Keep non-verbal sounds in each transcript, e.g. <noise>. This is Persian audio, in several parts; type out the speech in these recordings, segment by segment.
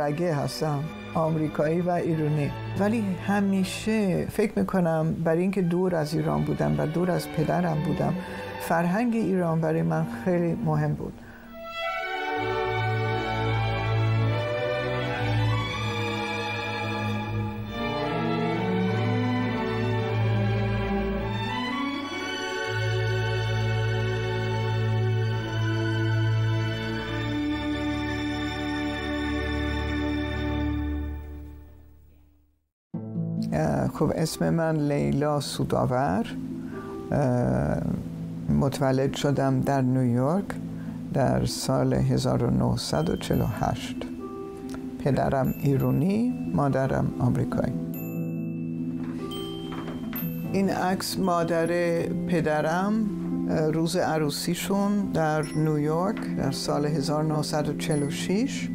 رگه هستم آمریکایی و ایرانی ولی همیشه فکر می‌کنم برای اینکه دور از ایران بودم و دور از پدرم بودم فرهنگ ایران برای من خیلی مهم بود. خب اسم من لیلا سوداور متولد شدم در نیویورک در سال 1948 پدرم ایرونی مادرم آمریکایی. این عکس مادر پدرم روز عروسیشون در نیویورک در سال 1946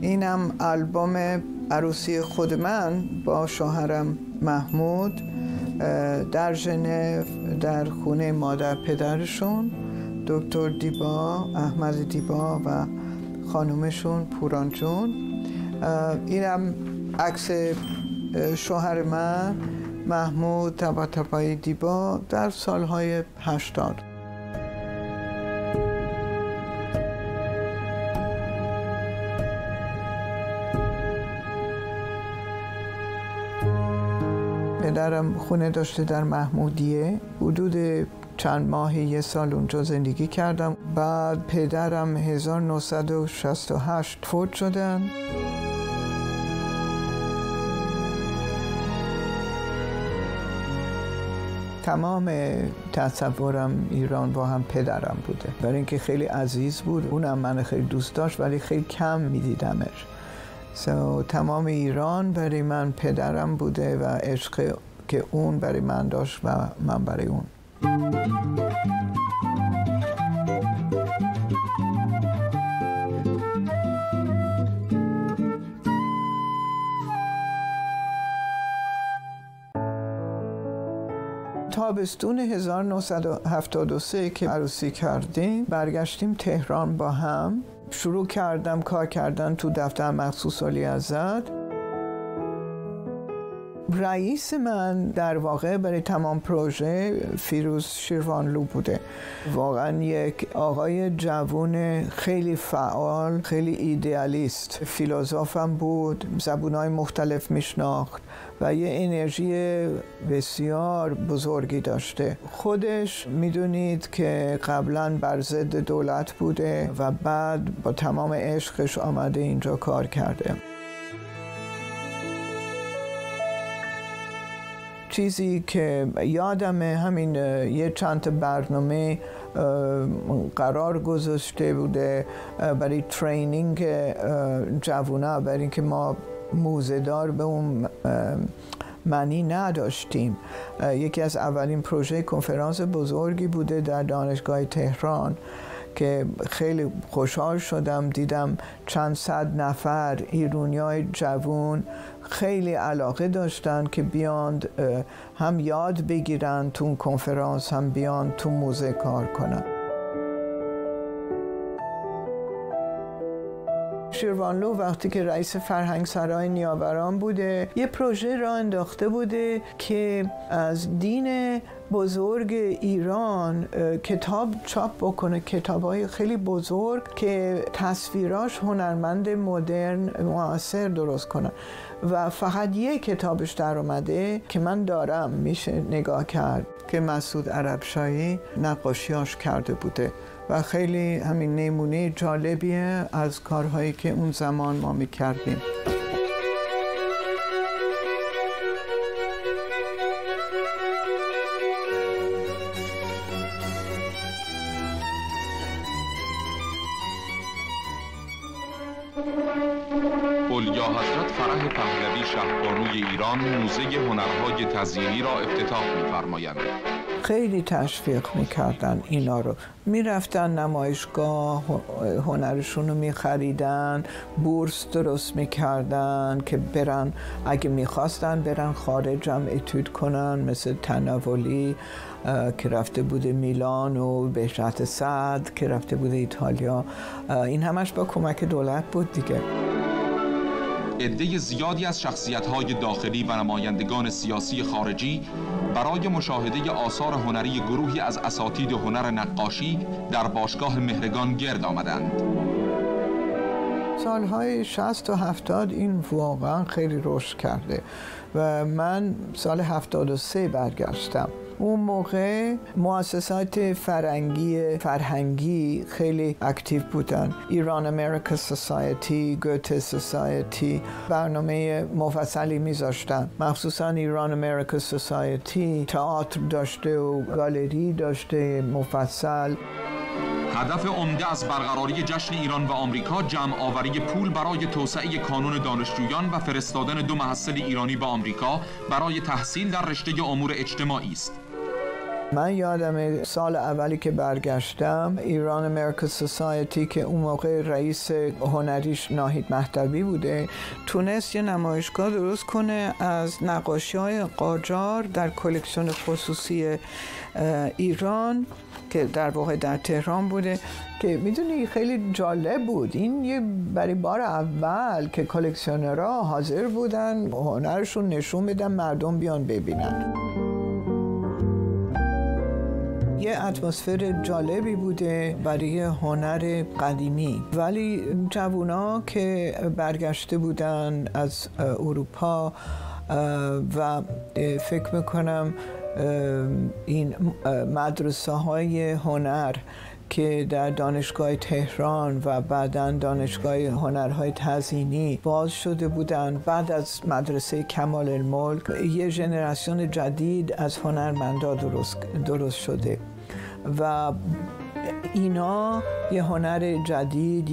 اینم آلبوم عروسی خود من با شوهرم محمود در ژنو در خونه مادر پدرشون دکتر دیبا احمد دیبا و خانومشون پوران جون اینم عکس شوهر من محمود تبا تبای دیبا در سالهای هشتاد. پدرم خونه داشته در محمودیه. حدود چند ماه یه سال اونجا زندگی کردم. بعد پدرم 1968 فوت شدن. تمام تصورم ایران با هم پدرم بوده. برای اینکه خیلی عزیز بود. اونم من خیلی دوست داشت ولی خیلی کم میدیدمش. So, تمام ایران برای من پدرم بوده و عشق که اون برای من داشت و من برای اون. تابستون 1973 که عروسی کردیم برگشتیم تهران با هم. شروع کردم کار کردن تو دفتر مخصوص علی ازد رئیس من در واقع برای تمام پروژه فیروز شیروانلو بوده. واقعا یک آقای جوون خیلی فعال خیلی ایدئالیست. فیلوزوفم بود زبونهای مختلف میشناخت و یه انرژی بسیار بزرگی داشته. خودش می‌دونید که قبلا بر ضد دولت بوده و بعد با تمام عشقش آمده اینجا کار کرده. چیزی که یادم همین یه چند برنامه قرار گذاشته بوده برای ترینینگ جوونا برای اینکه ما موزهدار به اون معنی نداشتیم. یکی از اولین پروژه کنفرانس بزرگی بوده در دانشگاه تهران. که خیلی خوشحال شدم دیدم چند صد نفر ایرونیای جوون خیلی علاقه داشتن که بیاند هم یاد بگیرن تو کنفرانس هم بیان تو موزه کار کنن. شیروانلو وقتی که رئیس فرهنگ سرای نیاوران بوده یه پروژه را انداخته بوده که از دین بزرگ ایران کتاب چاپ بکنه کتاب های خیلی بزرگ که تصویراش هنرمند مدرن معاصر درست کنه و فقط یه کتابش در اومده که من دارم میشه نگاه کرد که مسعود عربشایی نقاشیاش کرده بوده. و خیلی همین نمونه جالبیه از کارهایی که اون زمان ما می‌کردیم اولیا حضرت فرح پهلوی شهبانوی ایران موزه هنرهای تزیینی را افتتاح می‌فرمایند. خیلی تشویق می‌کردن اینا رو. می‌رفتن نمایشگاه هنرشون رو میخریدن بورس درست می‌کردن که برن اگه می‌خواستن برن خارج هم اتود کنن مثل تنولی که رفته بوده میلان و بهشت صد که رفته بوده ایتالیا. این همش با کمک دولت بود دیگه. عده زیادی از شخصیت‌های داخلی و نمایندگان سیاسی خارجی برای مشاهده آثار هنری گروهی از اساتید هنر نقاشی در باشگاه مهرگان گرد آمدند. سالهای 60 و 70 این واقعا خیلی رشد کرده و من سال 73 برگشتم. اون موقع مؤسسات فرنگی فرهنگی خیلی اکتیو بودن. ایران امریکا سوسایتی گوته سوسایتی برنامه مفصلی میذاشتن. مخصوصا ایران امریکا سوسایتی تئاتر داشته و گالری داشته مفصل. هدف عمده از برقراری جشن ایران و آمریکا جمع آوری پول برای توسعه کانون دانشجویان و فرستادن دو محصل ایرانی به آمریکا برای تحصیل در رشته امور اجتماعی است. من یادم سال اولی که برگشتم ایران امریکا سوسایتی که اون موقع رئیس هنریش ناهید مهدوی بوده تونست یه نمایشگاه درست کنه از نقاشی های قاجار در کلکسیون خصوصی ایران که در واقع در تهران بوده که می‌دونی خیلی جالب بود. این یه برای بار اول که کلکسیونرها حاضر بودن هنرشون نشون بدن مردم بیان ببینن. یه اتمسفر جالبی بوده برای هنر قدیمی. ولی جوونا که برگشته بودن از اروپا و فکر می‌کنم این مدرسه های هنر که در دانشگاه تهران و بعدا دانشگاه هنرهای تزینی باز شده بودند بعد از مدرسه کمال الملک یه ژنراسیون جدید از هنرمندا درست, درست شده و اینا یه هنر جدید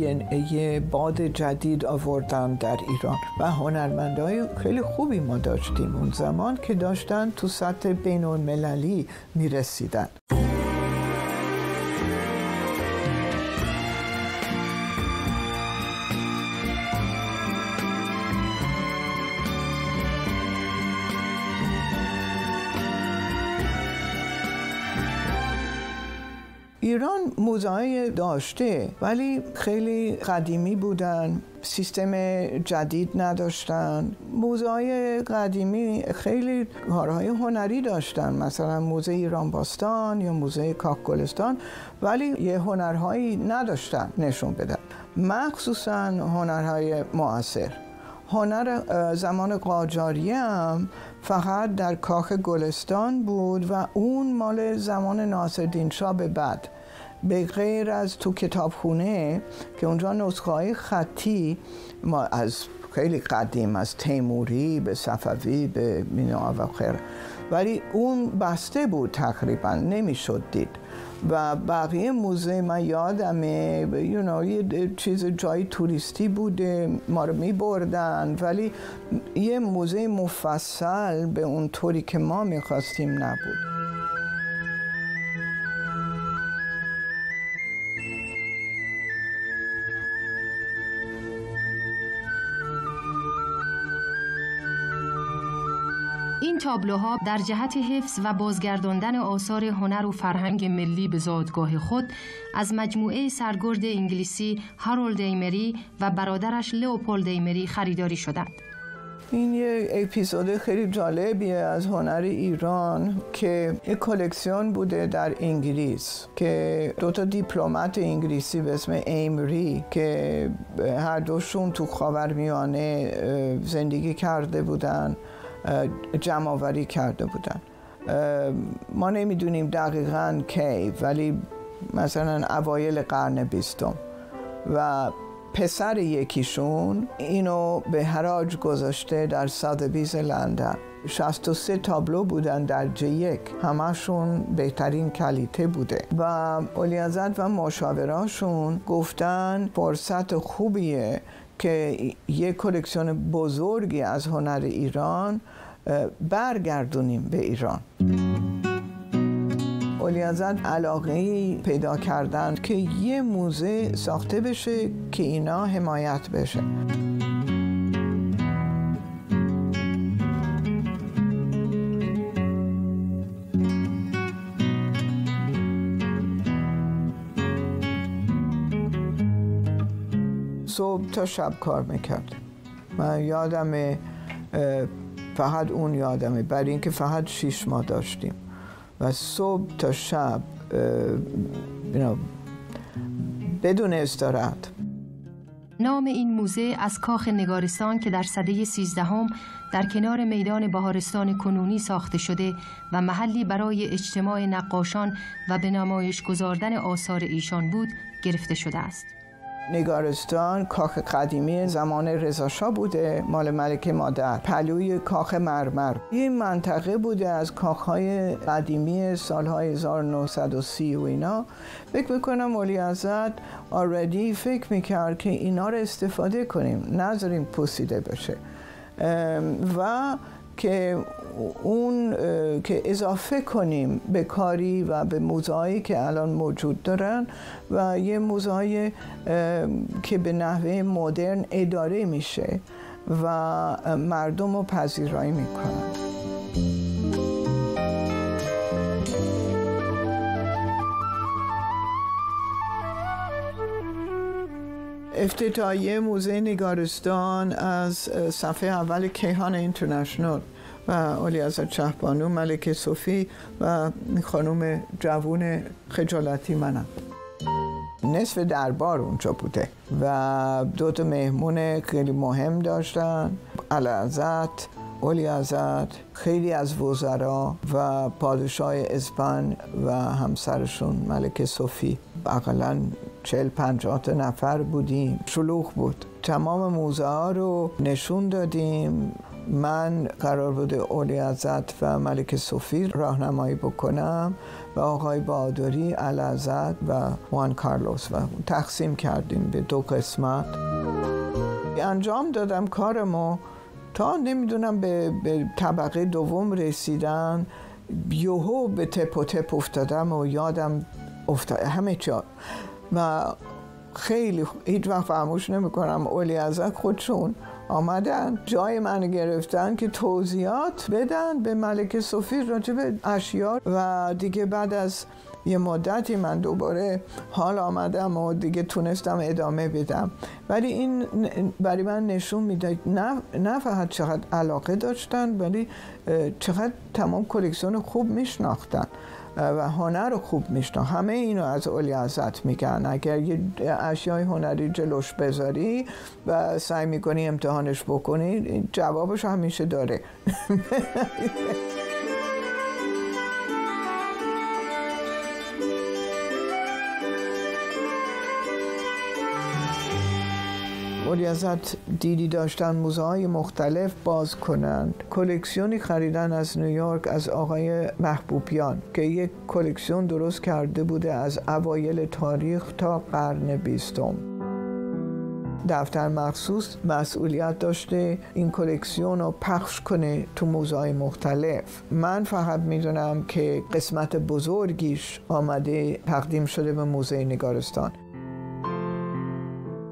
یه باد جدید آوردن در ایران و هنرمندای خیلی خوبی ما داشتیم اون زمان که داشتن تو سطح بین المللی می‌رسیدن. ایران موزه داشته ولی خیلی قدیمی بودن سیستم جدید نداشتن. موزه قدیمی خیلی کارهای هنری داشتن مثلا موزه ایران باستان یا موزه کاک گلستان ولی یه هنرهایی نداشتن نشون بدن. مخصوصا هنرهای معاصر. هنر زمان قاجاری هم فقط در کاخ گلستان بود و اون مال زمان ناصرالدین شاه به بعد. به غیر از تو کتابخونه که اونجا نسخه های خطی ما از خیلی قدیم از تیموری به صفوی به مینا و خیر. ولی اون بسته بود تقریبا نمی‌شد دید. و بقیه موزه من یادمه you know, یه چیز جای توریستی بوده ما رو می بردن ولی یه موزه مفصل به اون طوری که ما می‌خواستیم نبود. تابلوها در جهت حفظ و بازگرداندن آثار هنر و فرهنگ ملی به زادگاه خود از مجموعه سرگرد انگلیسی هارولد ایمری و برادرش لئوپولد ایمری خریداری شدند. این یه اپیزود خیلی جالبیه از هنر ایران که یک کلکسیون بوده در انگلیس که دو تا دیپلمات انگلیسی به اسم ایمری که هر دوشون تو خاورمیانه زندگی کرده بودن جمع آوری کرده بودن. ما نمی‌دونیم دقیقا کی ولی مثلا اوایل قرن بیستم و پسر یکیشون اینو به حراج گذاشته در سادبیز لندن. 63 تابلو بودن در جی یک. همشون بهترین کلیته بوده. و اولیازت و مشاوراشون گفتن فرصت خوبیه که یک کلکسیون بزرگی از هنر ایران برگردونیم به ایران. اولیازد علاقه پیدا کردن که یه موزه ساخته بشه که اینا حمایت بشه. تا شب کار می‌کرد. من یادم فقط اون یادمه. برای اینکه فقط شیش ماه داشتیم. و صبح تا شب بدون استراحت. نام این موزه از کاخ نگارستان که در سده سیزدهم در کنار میدان بهارستان کنونی ساخته شده و محلی برای اجتماع نقاشان و به نمایش گذاردن آثار ایشان بود گرفته شده است. نگارستان کاخ قدیمی زمان رضاشاه بوده مال ملک مادر. پلوی کاخ مرمر. این منطقه بوده از کاخهای قدیمی سالهای 1930 و اینا. فکر می‌کنم ولی ازت آردی فکر می‌کرد که اینا رو استفاده کنیم. نذاریم پوسیده بشه. و که اون که اضافه کنیم به کاری و به موزهایی که الان موجود دارن و یه موزهای که به نحوه مدرن اداره میشه و مردم رو پذیرایی می‌کنن. افتتاحیه موزه نگارستان از صفحه اول کیهان اینترنشنال و اولی از چهبانو ملک صوفی و خانوم جوون خجالتی منم نصف دربار اونجا بوده و دو تا مهمون خیلی مهم داشتن علازت اولی ازت خیلی از وزرا و پادشاه اسپان و همسرشون ملک صوفی. اقلا چل پنجاه نفر بودیم. شلوغ بود. تمام موزه ها رو نشون دادیم. من قرار بود اولی ازت و ملک صوفی راهنمایی بکنم و آقای بادری الازد و وان کارلوس و تقسیم کردیم به دو قسمت. انجام دادم کارمو. تا نمی‌دونم به, به طبقه دوم رسیدن. یوهو به تپ و تپ افتادم و یادم افتاد. همه چا و خیلی هیچ وقت فراموش نمی‌کنم اولی ازت خودشون آمدن. جای من گرفتن که توضیحات بدن به ملک صوفی راجع به اشیار و دیگه بعد از یه مدتی من دوباره حال آمدم و دیگه تونستم ادامه بدم. ولی این برای من نشون می‌داد نه, نه فقط چقدر علاقه داشتن ولی چقدر تمام کلکسیون خوب میشناختن. و هنر رو خوب میشنا همه اینو از اولی ازت میگن. اگر یه اشیای هنری جلوش بذاری و سعی می‌کنی امتحانش بکنی جوابش همیشه داره. <laughs> ازت دیدی داشتن موزه های مختلف باز کنند. کلکسیونی خریدن از نیویورک از آقای محبوبیان که یک کلکسیون درست کرده بوده از اوایل تاریخ تا قرن بیستم. دفتر مخصوص مسئولیت داشته این کلکسیون رو پخش کنه تو موزه مختلف. من فقط می‌دونم که قسمت بزرگیش آمده تقدیم شده به موزه نگارستان.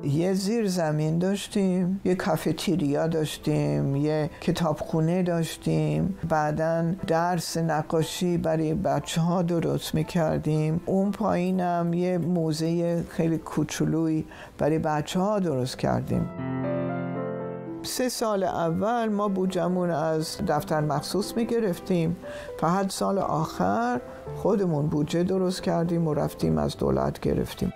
یه زیر زمین داشتیم یه کافتیریا داشتیم یه کتابخونه داشتیم. بعدا درس نقاشی برای بچه ها درست می‌کردیم. اون پایینم یه موزه خیلی کوچولوی برای بچه ها درست کردیم. سه سال اول ما بودجمون از دفتر مخصوص می گرفتیم فقط سال آخر خودمون بودجه درست کردیم و رفتیم از دولت گرفتیم.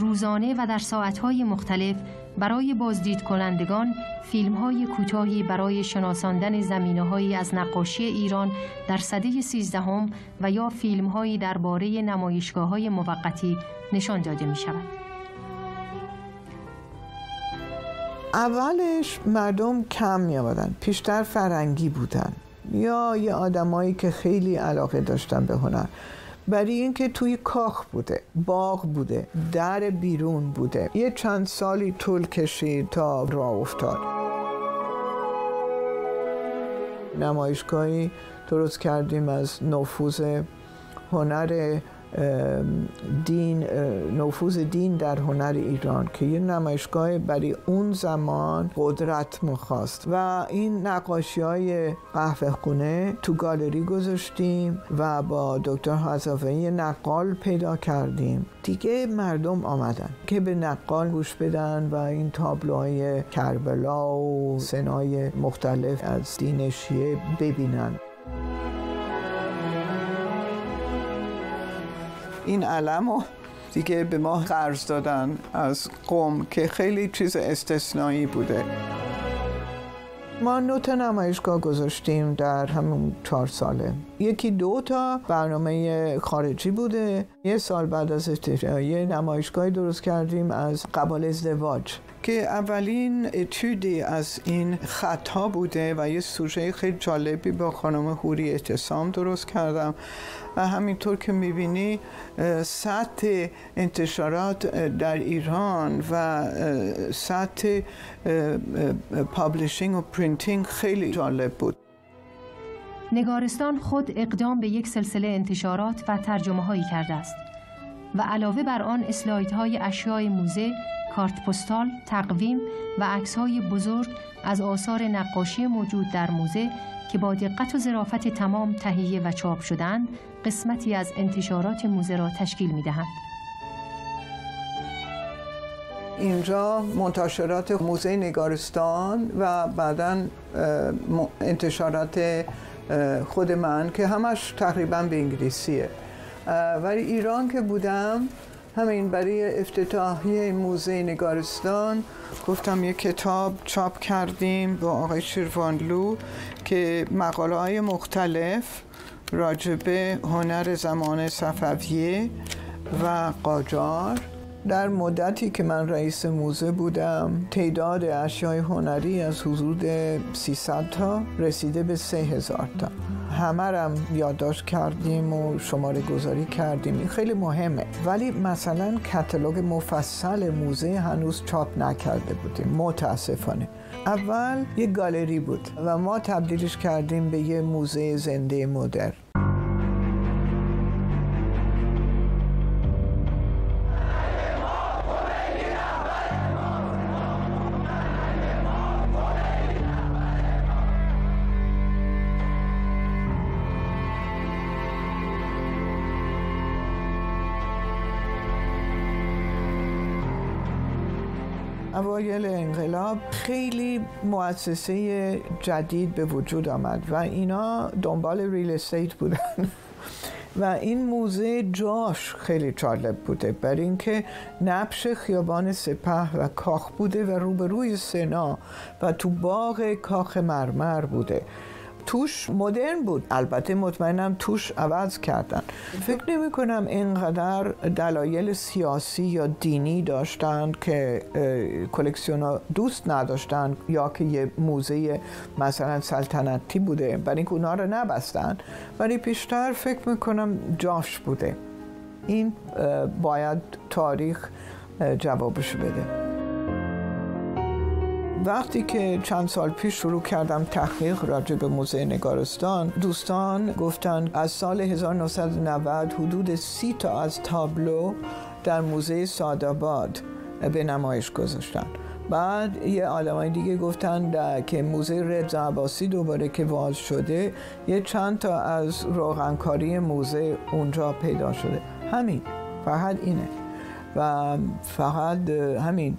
روزانه و در ساعتهای مختلف برای بازدید کنندگان فیلم های کوتاهی برای شناساندن زمینه هایی از نقاشی ایران در سده سیزدهم و یا فیلم هایی درباره نمایشگاه های موقتی نشان داده می شود. اولش مردم کم می آمدن پیشتر فرنگی بودن یا یه آدمایی که خیلی علاقه داشتن به هنر برای اینکه توی کاخ بوده باغ بوده در بیرون بوده. یه چند سالی طول کشید تا راه افتاد. نمایشگاهی درست کردیم از نفوذ هنر دین نفوذ دین در هنر ایران که یه نمایشگاه برای اون زمان قدرت مخواست و این نقاشی های قهوه خونه تو گالری گذاشتیم و با دکتر حضافه نقال پیدا کردیم. دیگه مردم آمدن که به نقال گوش بدن و این تابلوهای کربلا و سنای مختلف از دین شیعه ببینن. این علم رو دیگه به ما قرض دادن از قوم که خیلی چیز استثنایی بوده. ما نوت نمایشگاه گذاشتیم در همون چهار ساله. یکی دو تا برنامه خارجی بوده. یه سال بعد از یه نمایشگاه درست کردیم از قبال ازدواج که اولین اتودی از این خطا بوده و یه سوژه خیلی جالبی با خانم هوری اعتصام درست کردم. و همینطور که می‌بینی سطح انتشارات در ایران و سطح publishing و printing خیلی جالب بود. نگارستان خود اقدام به یک سلسله انتشارات و ترجمه هایی کرده است و علاوه بر آن اسلاید های اشیای موزه، کارت پستال، تقویم و عکس های بزرگ از آثار نقاشی موجود در موزه که با دقت و ظرافت تمام تهیه و چاپ شدند قسمتی از انتشارات موزه را تشکیل می دهند. اینجا منتشرات موزه نگارستان و بعدا انتشارات خود من که همش تقریبا به انگلیسیه. ولی ایران که بودم همین برای افتتاحیه موزه نگارستان گفتم یه کتاب چاپ کردیم با آقای شیروانلو که مقاله های مختلف راجبه هنر زمان صفویه و قاجار. در مدتی که من رئیس موزه بودم تعداد اشیای هنری از حدود 300 تا رسیده به 3000 تا. همه یادداشت کردیم و شماره گذاری کردیم. این خیلی مهمه. ولی مثلا کتالوگ مفصل موزه هنوز چاپ نکرده بودیم. متاسفانه. اول یه گالری بود و ما تبدیلش کردیم به یه موزه زنده مدرن. اوایل انقلاب خیلی مؤسسه جدید به وجود آمد و اینا دنبال ریل استیت بودن. و این موزه جاش خیلی جالب بوده. برای اینکه نبش خیابان سپه و کاخ بوده و روبروی سنا و تو باغ کاخ مرمر بوده. توش مدرن بود. البته مطمئنم توش عوض کردن. فکر نمی کنم اینقدر دلایل سیاسی یا دینی داشتن که کلکسیون دوست نداشتن یا که یه موزه مثلا سلطنتی بوده. برای اینکه اونا رو نبستن. ولی پیشتر فکر می‌کنم جاش بوده. این باید تاریخ جوابش بده. وقتی که چند سال پیش شروع کردم تحقیق راجع به موزه نگارستان دوستان گفتن از سال 1990 حدود سی تا از تابلو در موزه ساداباد به نمایش گذاشتن. بعد یه آدمای دیگه گفتن که موزه رضا عباسی دوباره که واز شده یه چند تا از روغنکاری موزه اونجا پیدا شده. همین فقط اینه. و فقط همین.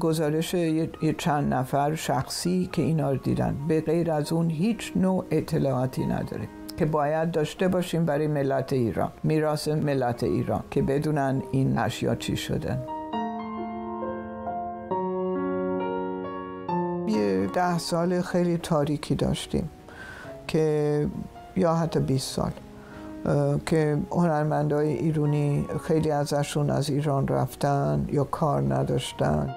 گزارش یه چند نفر شخصی که اینا رو دیدن. به غیر از اون هیچ نوع اطلاعاتی نداره که باید داشته باشیم برای ملت ایران میراث ملت ایران که بدونن این اشیا چی شدن. یه ده سال خیلی تاریکی داشتیم که یا حتی 20 سال. که هنرمندای ایرانی خیلی ازشون از ایران رفتن یا کار نداشتن.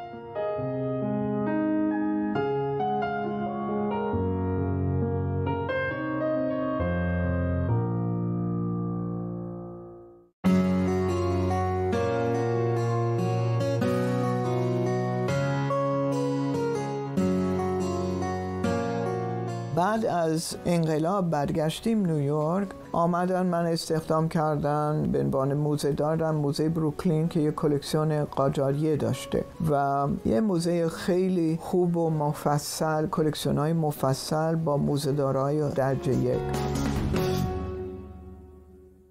بعد از انقلاب برگشتیم نیویورک آمدن من استخدام کردن به عنوان موزه دارم موزه بروکلین که یه کلکسیون قاجاریه داشته و یه موزه خیلی خوب و مفصل کلکسیون های مفصل با موزه دارای درجه یک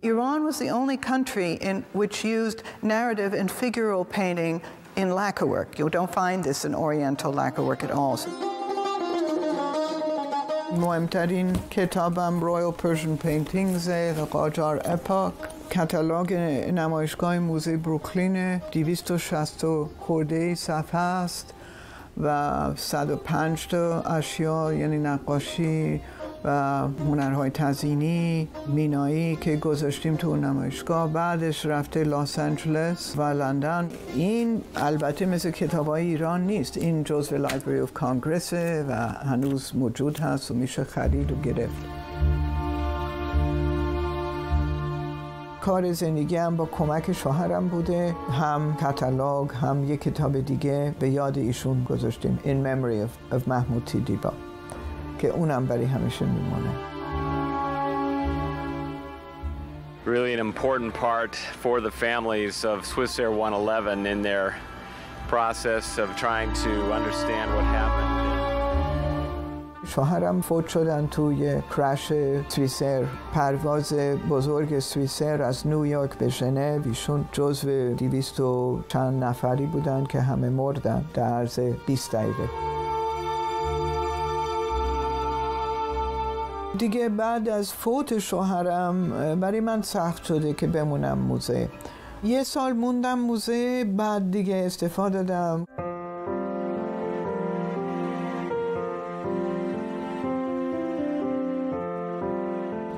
Iran was the only country in which used narrative and figural painting in lacquerwork. You don't find this in Oriental lacquerwork at all. مهمترین کتابم Royal Persian Paintings Qajar Epoch. کتالوگ نمایشگاه موزه بروکلین 260 خورده صفحه است و 105 تا اشیا یعنی نقاشی و هنرهای تزئینی مینایی که گذاشتیم تو نمایشگاه. بعدش رفته لاس آنجلس و لندن. این البته مثل کتاب های ایران نیست. این جزو Library of Congress و هنوز موجود هست و میشه خرید و گرفت. کار زندگی هم با کمک شوهرم بوده. هم کتالوگ هم یک کتاب دیگه به یاد ایشون گذاشتیم. In Memory of, of محمود تیدیبا که اونم برای همیشه میمونه. Really an important part for the families of Swiss Air 111 in their process of trying to understand what happened. شوهرم فوت شدن توی کرش سویسر پرواز بزرگ سویسر از نیویورک به ژنو. ایشون جزو دیویست و چند نفری بودن که همه مردن در عرض 20 دقیقه. دیگه بعد از فوت شوهرم برای من سخت شده که بمونم موزه. یه سال موندم موزه بعد دیگه استفاده دادم.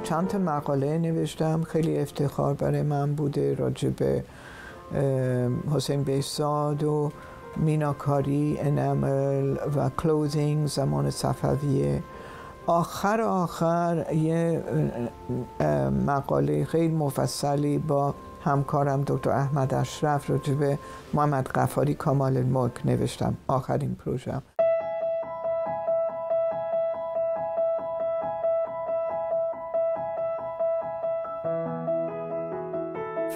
چند مقاله نوشتم خیلی افتخار برای من بوده راجع به حسین بیساد و میناکاری انمل و کلوزینگ زمان صفویه. آخر آخر یه مقاله خیلی مفصلی با همکارم دکتر احمد اشرف راجع به محمد قفاری کامال الملک نوشتم. آخرین پروژم.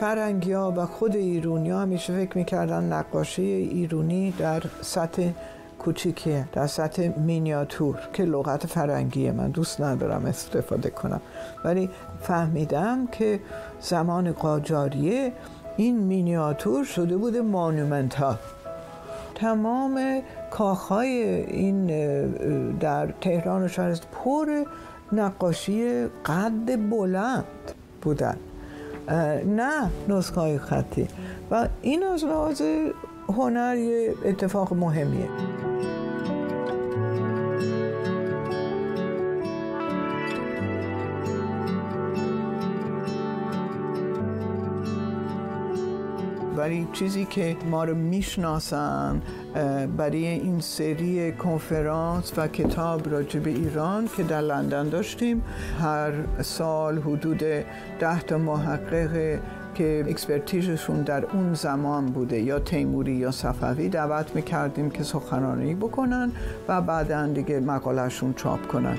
فرنگی ها و خود ایرونی ها همیشه فکر می‌کردن نقاشی ایرونی در سطح کوچیکیه. در سطح مینیاتور که لغت فرنگیه. من دوست ندارم استفاده کنم. ولی فهمیدم که زمان قاجاریه. این مینیاتور شده بوده مانومنت تمام کاخهای این در تهران و شهر پر نقاشی قد بلند بودن. نه نسخه های خطی. و این از لحاظ هنر یه اتفاق مهمیه. برای چیزی که ما رو می‌شناسن برای این سری کنفرانس و کتاب راجع به ایران که در لندن داشتیم هر سال حدود ده تا محقق که اکسپرتیزشون در اون زمان بوده یا تیموری یا صفوی دعوت می‌کردیم که سخنرانی بکنن و بعدا دیگه مقالهشون چاپ کنن.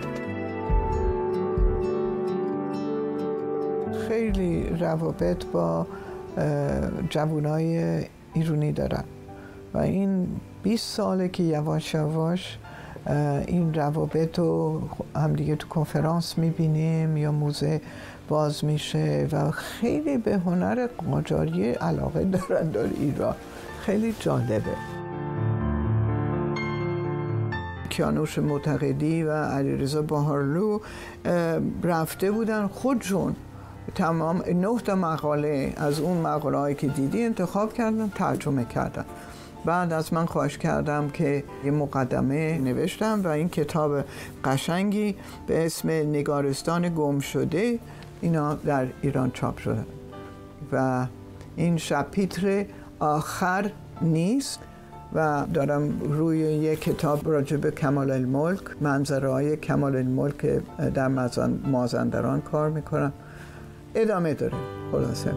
خیلی روابط با جوانای ایرونی دارن. و این 20 ساله که یواش یواش این روابط رو همدیگه تو کنفرانس می‌بینیم یا موزه باز میشه و خیلی به هنر قاجاری علاقه دارن در ایران. خیلی جالبه. کیانوش معتقدی و علیرضا باهارلو رفته بودن خودشون تمام نه مقاله از اون مقاله هایی که دیدی انتخاب کردن ترجمه کردن. بعد از من خواهش کردم که یه مقدمه نوشتم و این کتاب قشنگی به اسم نگارستان گم شده اینا در ایران چاپ شده. و این شپیتر آخر نیست و دارم روی یک کتاب راجع به کمال الملک منظره های کمال الملک در مازندران کار می‌کنم. ادامه داره. خلاصه.